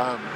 Um,